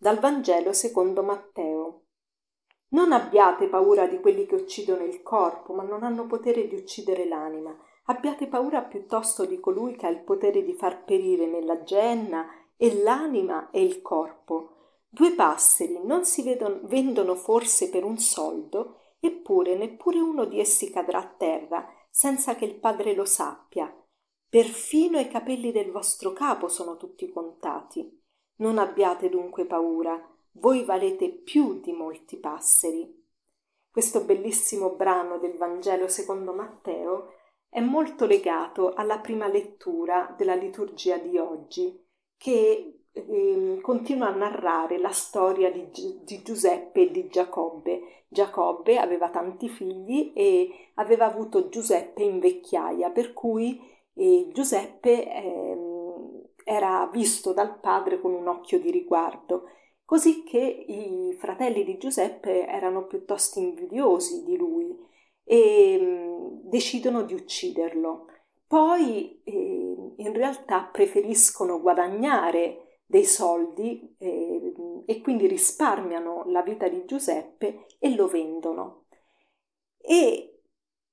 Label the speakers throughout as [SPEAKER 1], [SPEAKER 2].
[SPEAKER 1] Dal Vangelo secondo Matteo. Non abbiate paura di quelli che uccidono il corpo, ma non hanno potere di uccidere l'anima. Abbiate paura piuttosto di colui che ha il potere di far perire nella genna e l'anima e il corpo. Due passeri non si vedono, vendono forse per un soldo, eppure neppure uno di essi cadrà a terra senza che il Padre lo sappia. Perfino i capelli del vostro capo sono tutti contati. Non abbiate dunque paura, voi valete più di molti passeri. Questo bellissimo brano del Vangelo secondo Matteo è molto legato alla prima lettura della liturgia di oggi, che eh, continua a narrare la storia di, di Giuseppe e di Giacobbe. Giacobbe aveva tanti figli e aveva avuto Giuseppe in vecchiaia, per cui eh, Giuseppe eh, era visto dal padre con un occhio di riguardo, così che i fratelli di Giuseppe erano piuttosto invidiosi di lui e mm, decidono di ucciderlo. Poi eh, in realtà preferiscono guadagnare dei soldi eh, e quindi risparmiano la vita di Giuseppe e lo vendono. E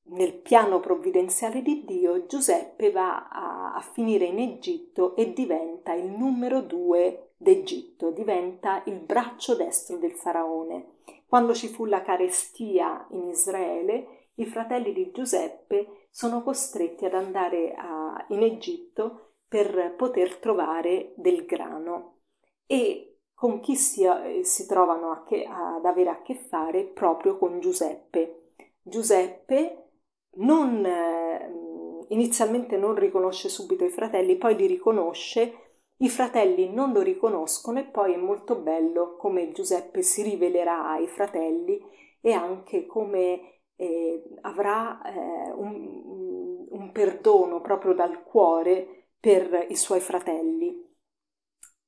[SPEAKER 1] nel piano provvidenziale di Dio, Giuseppe va a, a, finire in Egitto e diventa il numero due d'Egitto, diventa il braccio destro del faraone. Quando ci fu la carestia in Israele, i fratelli di Giuseppe sono costretti ad andare a, in Egitto per poter trovare del grano e con chi si, si trovano che, ad avere a che fare proprio con Giuseppe. Giuseppe non, eh, inizialmente non riconosce subito i fratelli, poi li riconosce, i fratelli non lo riconoscono e poi è molto bello come Giuseppe si rivelerà ai fratelli e anche come eh, avrà eh, un, un perdono proprio dal cuore per i suoi fratelli.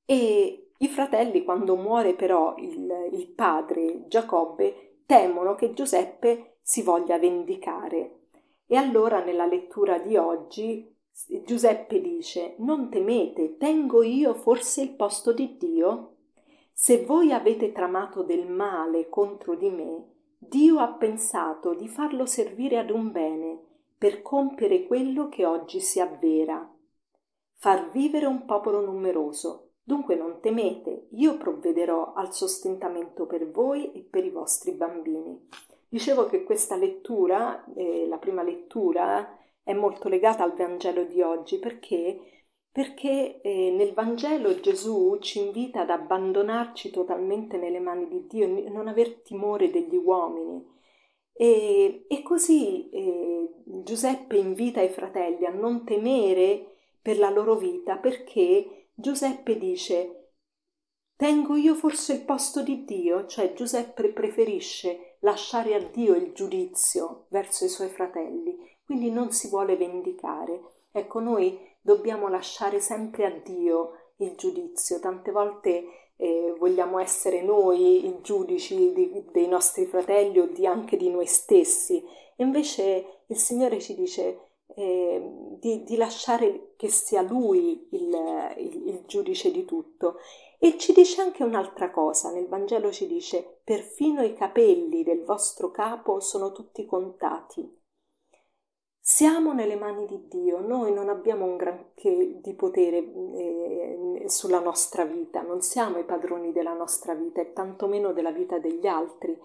[SPEAKER 1] E i fratelli, quando muore però il, il padre Giacobbe, temono che Giuseppe si voglia vendicare e allora nella lettura di oggi Giuseppe dice Non temete, tengo io forse il posto di Dio? Se voi avete tramato del male contro di me, Dio ha pensato di farlo servire ad un bene, per compiere quello che oggi si avvera. Far vivere un popolo numeroso. Dunque non temete, io provvederò al sostentamento per voi e per i vostri bambini. Dicevo che questa lettura, eh, la prima lettura, è molto legata al Vangelo di oggi perché, perché eh, nel Vangelo Gesù ci invita ad abbandonarci totalmente nelle mani di Dio, non aver timore degli uomini. E, e così eh, Giuseppe invita i fratelli a non temere per la loro vita perché Giuseppe dice Tengo io forse il posto di Dio? Cioè Giuseppe preferisce lasciare a Dio il giudizio verso i suoi fratelli, quindi non si vuole vendicare. Ecco, noi dobbiamo lasciare sempre a Dio il giudizio. Tante volte eh, vogliamo essere noi i giudici di, dei nostri fratelli o di, anche di noi stessi. E invece il Signore ci dice eh, di, di, lasciare che sia Lui il, il, il giudice di tutto. E ci dice anche un'altra cosa, nel Vangelo ci dice, perfino i capelli del vostro capo sono tutti contati. Siamo nelle mani di Dio, noi non abbiamo un granché di potere eh, sulla nostra vita, non siamo i padroni della nostra vita e tantomeno della vita degli altri,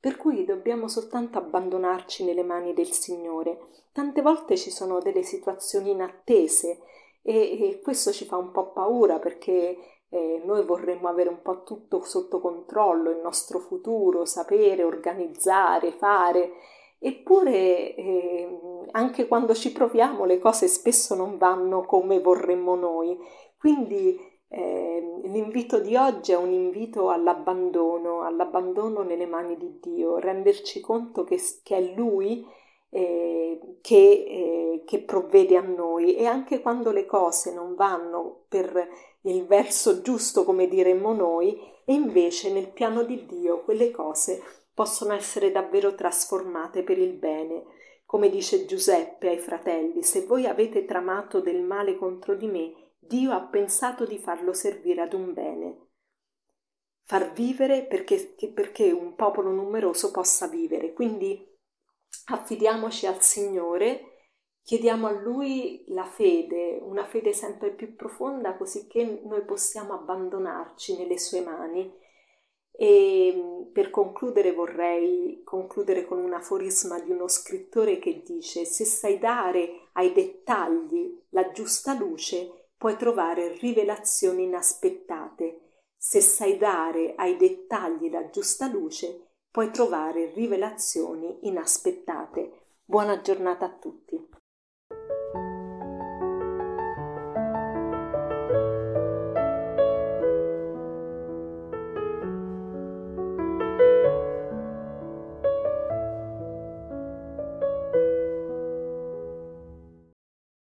[SPEAKER 1] per cui dobbiamo soltanto abbandonarci nelle mani del Signore. Tante volte ci sono delle situazioni inattese e, e questo ci fa un po' paura perché eh, noi vorremmo avere un po' tutto sotto controllo, il nostro futuro, sapere, organizzare, fare. Eppure eh, anche quando ci proviamo le cose spesso non vanno come vorremmo noi. Quindi eh, l'invito di oggi è un invito all'abbandono, all'abbandono nelle mani di Dio, renderci conto che, che è Lui eh, che, eh, che provvede a noi e anche quando le cose non vanno per il verso giusto come diremmo noi e invece nel piano di Dio quelle cose possono essere davvero trasformate per il bene. Come dice Giuseppe ai fratelli, se voi avete tramato del male contro di me, Dio ha pensato di farlo servire ad un bene. far vivere perché, perché un popolo numeroso possa vivere. Quindi affidiamoci al Signore, chiediamo a Lui la fede, una fede sempre più profonda, così che noi possiamo abbandonarci nelle sue mani. E per concludere vorrei concludere con un aforisma di uno scrittore che dice se sai dare ai dettagli la giusta luce, puoi trovare rivelazioni inaspettate. Se sai dare ai dettagli la giusta luce, puoi trovare rivelazioni inaspettate. Buona giornata a tutti.